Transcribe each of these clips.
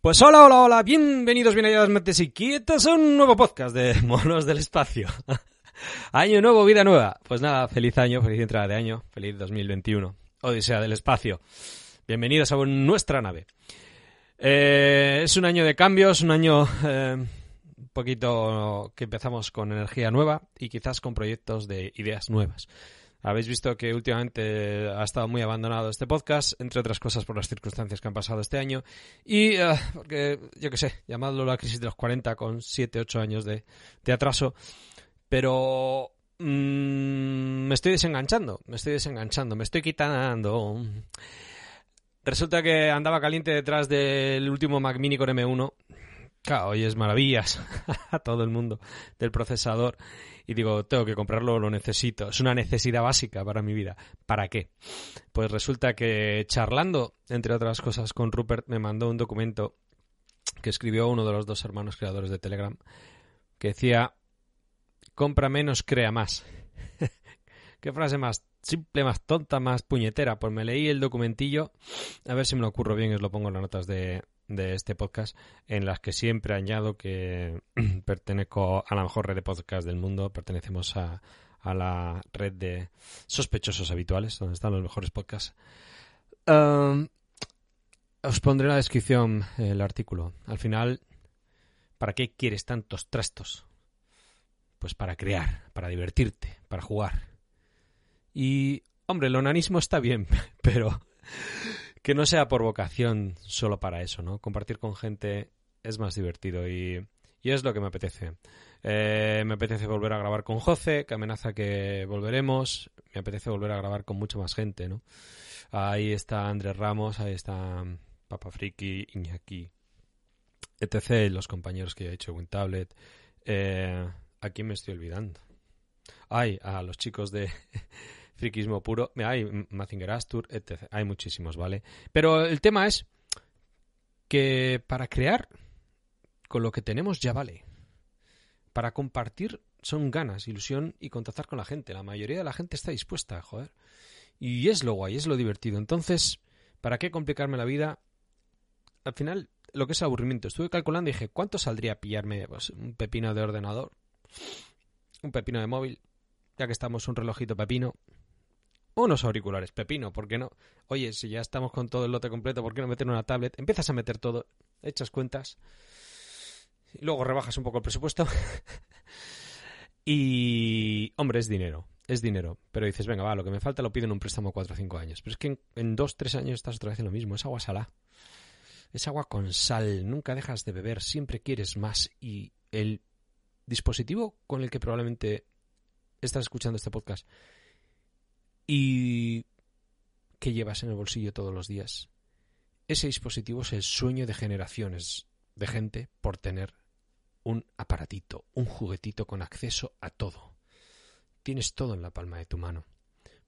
Pues hola, hola, hola, bienvenidos, bien hallados, mentes y quietos a un nuevo podcast de Monos del Espacio. año nuevo, vida nueva. Pues nada, feliz año, feliz entrada de año, feliz 2021. Odisea del Espacio. Bienvenidos a nuestra nave. Eh, es un año de cambios, un año eh, un poquito que empezamos con energía nueva y quizás con proyectos de ideas nuevas. Habéis visto que últimamente ha estado muy abandonado este podcast, entre otras cosas por las circunstancias que han pasado este año. Y uh, porque, yo qué sé, llamadlo la crisis de los 40 con 7, 8 años de, de atraso. Pero mmm, me estoy desenganchando, me estoy desenganchando, me estoy quitando. Resulta que andaba caliente detrás del último Mac Mini con M1. Claro, hoy es maravillas a todo el mundo del procesador y digo, tengo que comprarlo, lo necesito. Es una necesidad básica para mi vida. ¿Para qué? Pues resulta que charlando, entre otras cosas, con Rupert, me mandó un documento que escribió uno de los dos hermanos creadores de Telegram, que decía, compra menos, crea más. ¿Qué frase más simple, más tonta, más puñetera? Pues me leí el documentillo, a ver si me lo ocurro bien, os lo pongo en las notas de, de este podcast en las que siempre añado que pertenezco a la mejor red de podcast del mundo, pertenecemos a, a la red de sospechosos habituales, donde están los mejores podcasts. Os pondré en la descripción el artículo. Al final, ¿para qué quieres tantos trastos? Pues para crear, para divertirte, para jugar. Y, hombre, el onanismo está bien, pero que no sea por vocación solo para eso, ¿no? Compartir con gente es más divertido y, y es lo que me apetece. Eh, me apetece volver a grabar con José, que amenaza que volveremos. Me apetece volver a grabar con mucha más gente, ¿no? Ahí está Andrés Ramos, ahí está Papa Friki, Iñaki, etc. Los compañeros que ya he hecho WinTablet. Eh, ¿A quién me estoy olvidando? Ay, a los chicos de friquismo puro. Hay Mazinger Astur, etc. Hay muchísimos, ¿vale? Pero el tema es que para crear, con lo que tenemos ya vale. Para compartir son ganas, ilusión y contactar con la gente. La mayoría de la gente está dispuesta, joder. Y es lo guay, es lo divertido. Entonces, ¿para qué complicarme la vida? Al final, lo que es aburrimiento. Estuve calculando y dije, ¿cuánto saldría pillarme pues, un pepino de ordenador? Un pepino de móvil. Ya que estamos un relojito pepino unos auriculares, pepino, ¿por qué no? Oye, si ya estamos con todo el lote completo, ¿por qué no meter una tablet? Empiezas a meter todo, echas cuentas, y luego rebajas un poco el presupuesto. y, hombre, es dinero, es dinero. Pero dices, venga, va, lo que me falta lo pido en un préstamo 4 o 5 años. Pero es que en 2 3 años estás otra vez en lo mismo, es agua salá. Es agua con sal, nunca dejas de beber, siempre quieres más. Y el dispositivo con el que probablemente estás escuchando este podcast y que llevas en el bolsillo todos los días. Ese dispositivo es el sueño de generaciones de gente por tener un aparatito, un juguetito con acceso a todo. Tienes todo en la palma de tu mano,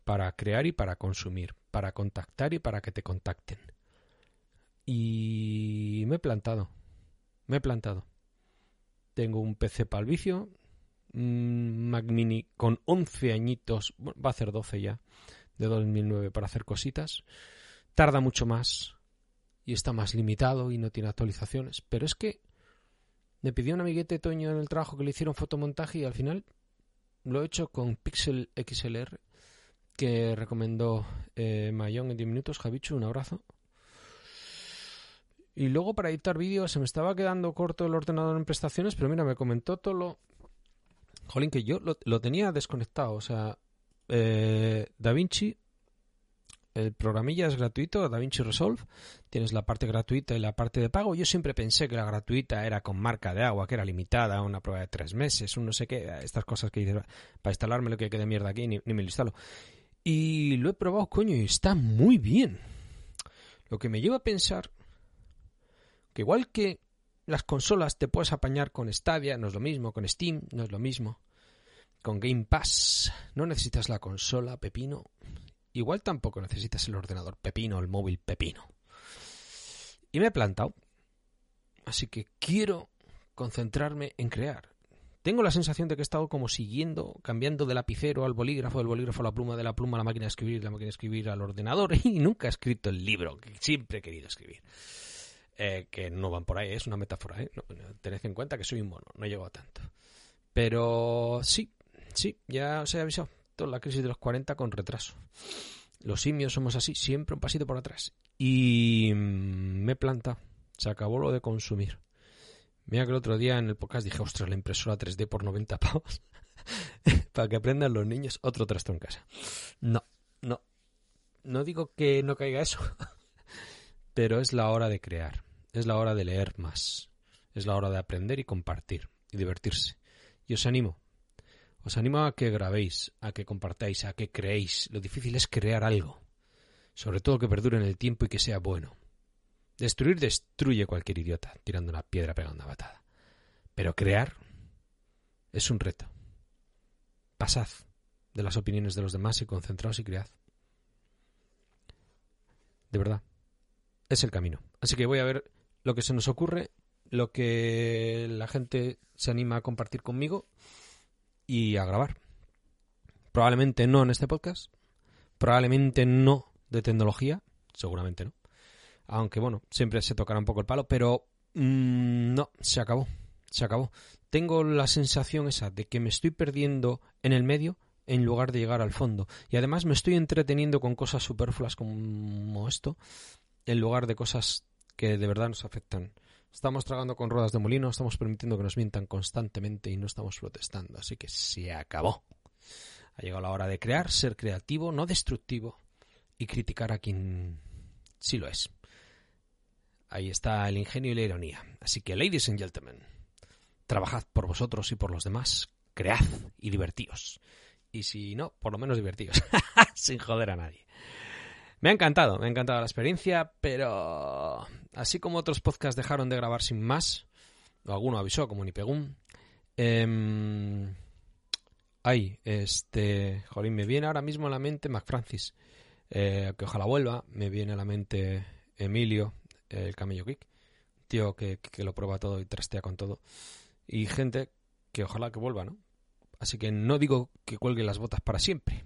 para crear y para consumir, para contactar y para que te contacten. Y me he plantado, me he plantado. Tengo un PC para el vicio, Mac Mini con 11 añitos, va a hacer 12 ya, de 2009 para hacer cositas. Tarda mucho más y está más limitado y no tiene actualizaciones. Pero es que me pidió un amiguete Toño en el trabajo que le hicieron fotomontaje y al final lo he hecho con Pixel XLR que recomendó eh, Mayón en 10 minutos. Javichu, un abrazo. Y luego para editar vídeos se me estaba quedando corto el ordenador en prestaciones, pero mira, me comentó todo lo... Jolín, que yo lo, tenía desconectado, o sea, eh, DaVinci, el programilla es gratuito, DaVinci Resolve. Tienes la parte gratuita y la parte de pago. Yo siempre pensé que la gratuita era con marca de agua, que era limitada, una prueba de tres meses, un no sé qué, estas cosas que dices, para instalarme lo que quede mierda aquí, ni, ni me lo instalo. Y lo he probado, coño, y está muy bien. Lo que me lleva a pensar, Que igual que las consolas te puedes apañar con Stadia, no es lo mismo, con Steam, no es lo mismo, con Game Pass, no necesitas la consola, pepino, igual tampoco necesitas el ordenador, pepino, el móvil, pepino. Y me he plantado. Así que quiero concentrarme en crear. Tengo la sensación de que he estado como siguiendo, cambiando de lapicero al bolígrafo, del bolígrafo a la pluma, de la pluma a la máquina de escribir, de la máquina de escribir al ordenador y nunca he escrito el libro que siempre he querido escribir. Eh, que no van por ahí, es una metáfora, ¿eh? tened en cuenta que soy un mono, no llego a tanto. Pero sí, sí, ya os he avisado, toda la crisis de los 40 con retraso. Los simios somos así, siempre un pasito por atrás. Y mm, me planta, se acabó lo de consumir. Mira que el otro día en el podcast dije, ostras, la impresora 3D por 90 pavos. Para que aprendan los niños otro trasto en casa. No, no. No digo que no caiga eso. Pero es la hora de crear. Es la hora de leer más. Es la hora de aprender y compartir y divertirse. Y os animo. Os animo a que grabéis, a que compartáis, a que creéis. Lo difícil es crear algo. Sobre todo que perdure en el tiempo y que sea bueno. Destruir destruye cualquier idiota, tirando una piedra pegando una batada. Pero crear es un reto. Pasad de las opiniones de los demás y concentraos y cread. De verdad. Es el camino. Así que voy a ver lo que se nos ocurre, lo que la gente se anima a compartir conmigo y a grabar. Probablemente no en este podcast, probablemente no de tecnología, seguramente no. Aunque bueno, siempre se tocará un poco el palo, pero mmm, no, se acabó, se acabó. Tengo la sensación esa de que me estoy perdiendo en el medio en lugar de llegar al fondo. Y además me estoy entreteniendo con cosas superfluas como esto, en lugar de cosas que de verdad nos afectan. Estamos tragando con ruedas de molino, estamos permitiendo que nos mientan constantemente y no estamos protestando. Así que se acabó. Ha llegado la hora de crear, ser creativo, no destructivo, y criticar a quien sí lo es. Ahí está el ingenio y la ironía. Así que, ladies and gentlemen, trabajad por vosotros y por los demás, cread y divertíos. Y si no, por lo menos divertíos, sin joder a nadie. Me ha encantado, me ha encantado la experiencia, pero así como otros podcasts dejaron de grabar sin más, o alguno avisó, como Nipegum, eh, ay, este, jolín, me viene ahora mismo a la mente McFrancis, eh, que ojalá vuelva, me viene a la mente Emilio, el Camello Geek, tío que, que lo prueba todo y trastea con todo, y gente que ojalá que vuelva, ¿no? Así que no digo que cuelgue las botas para siempre,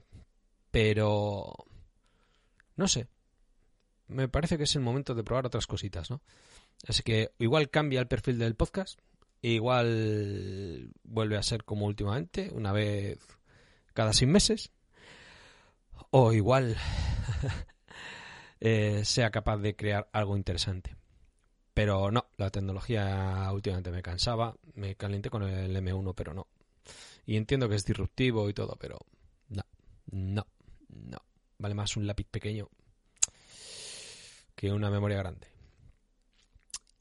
pero no sé. Me parece que es el momento de probar otras cositas, ¿no? Así que igual cambia el perfil del podcast, igual vuelve a ser como últimamente, una vez cada seis meses, o igual eh, sea capaz de crear algo interesante. Pero no, la tecnología últimamente me cansaba, me calenté con el M1, pero no. Y entiendo que es disruptivo y todo, pero no, no, no. Vale más un lápiz pequeño que una memoria grande.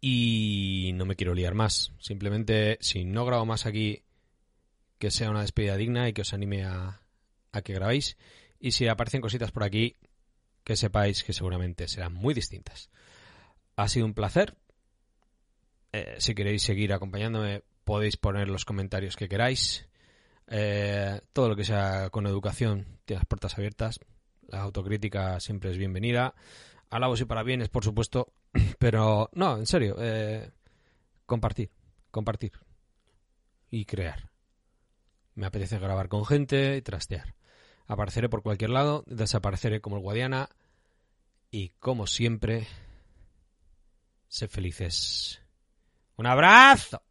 Y no me quiero liar más. Simplemente, si no grabo más aquí, que sea una despedida digna y que os anime a, que grabéis. Y si aparecen cositas por aquí, que sepáis que seguramente serán muy distintas. Ha sido un placer. Eh, si queréis seguir acompañándome, podéis poner los comentarios que queráis. Eh, todo lo que sea con educación tiene las puertas abiertas. La autocrítica siempre es bienvenida. Alabos y parabienes, por supuesto. Pero no, en serio. Eh, compartir. Compartir. Y crear. Me apetece grabar con gente y trastear. Apareceré por cualquier lado, desapareceré como el Guadiana y como siempre, sé felices. Un abrazo.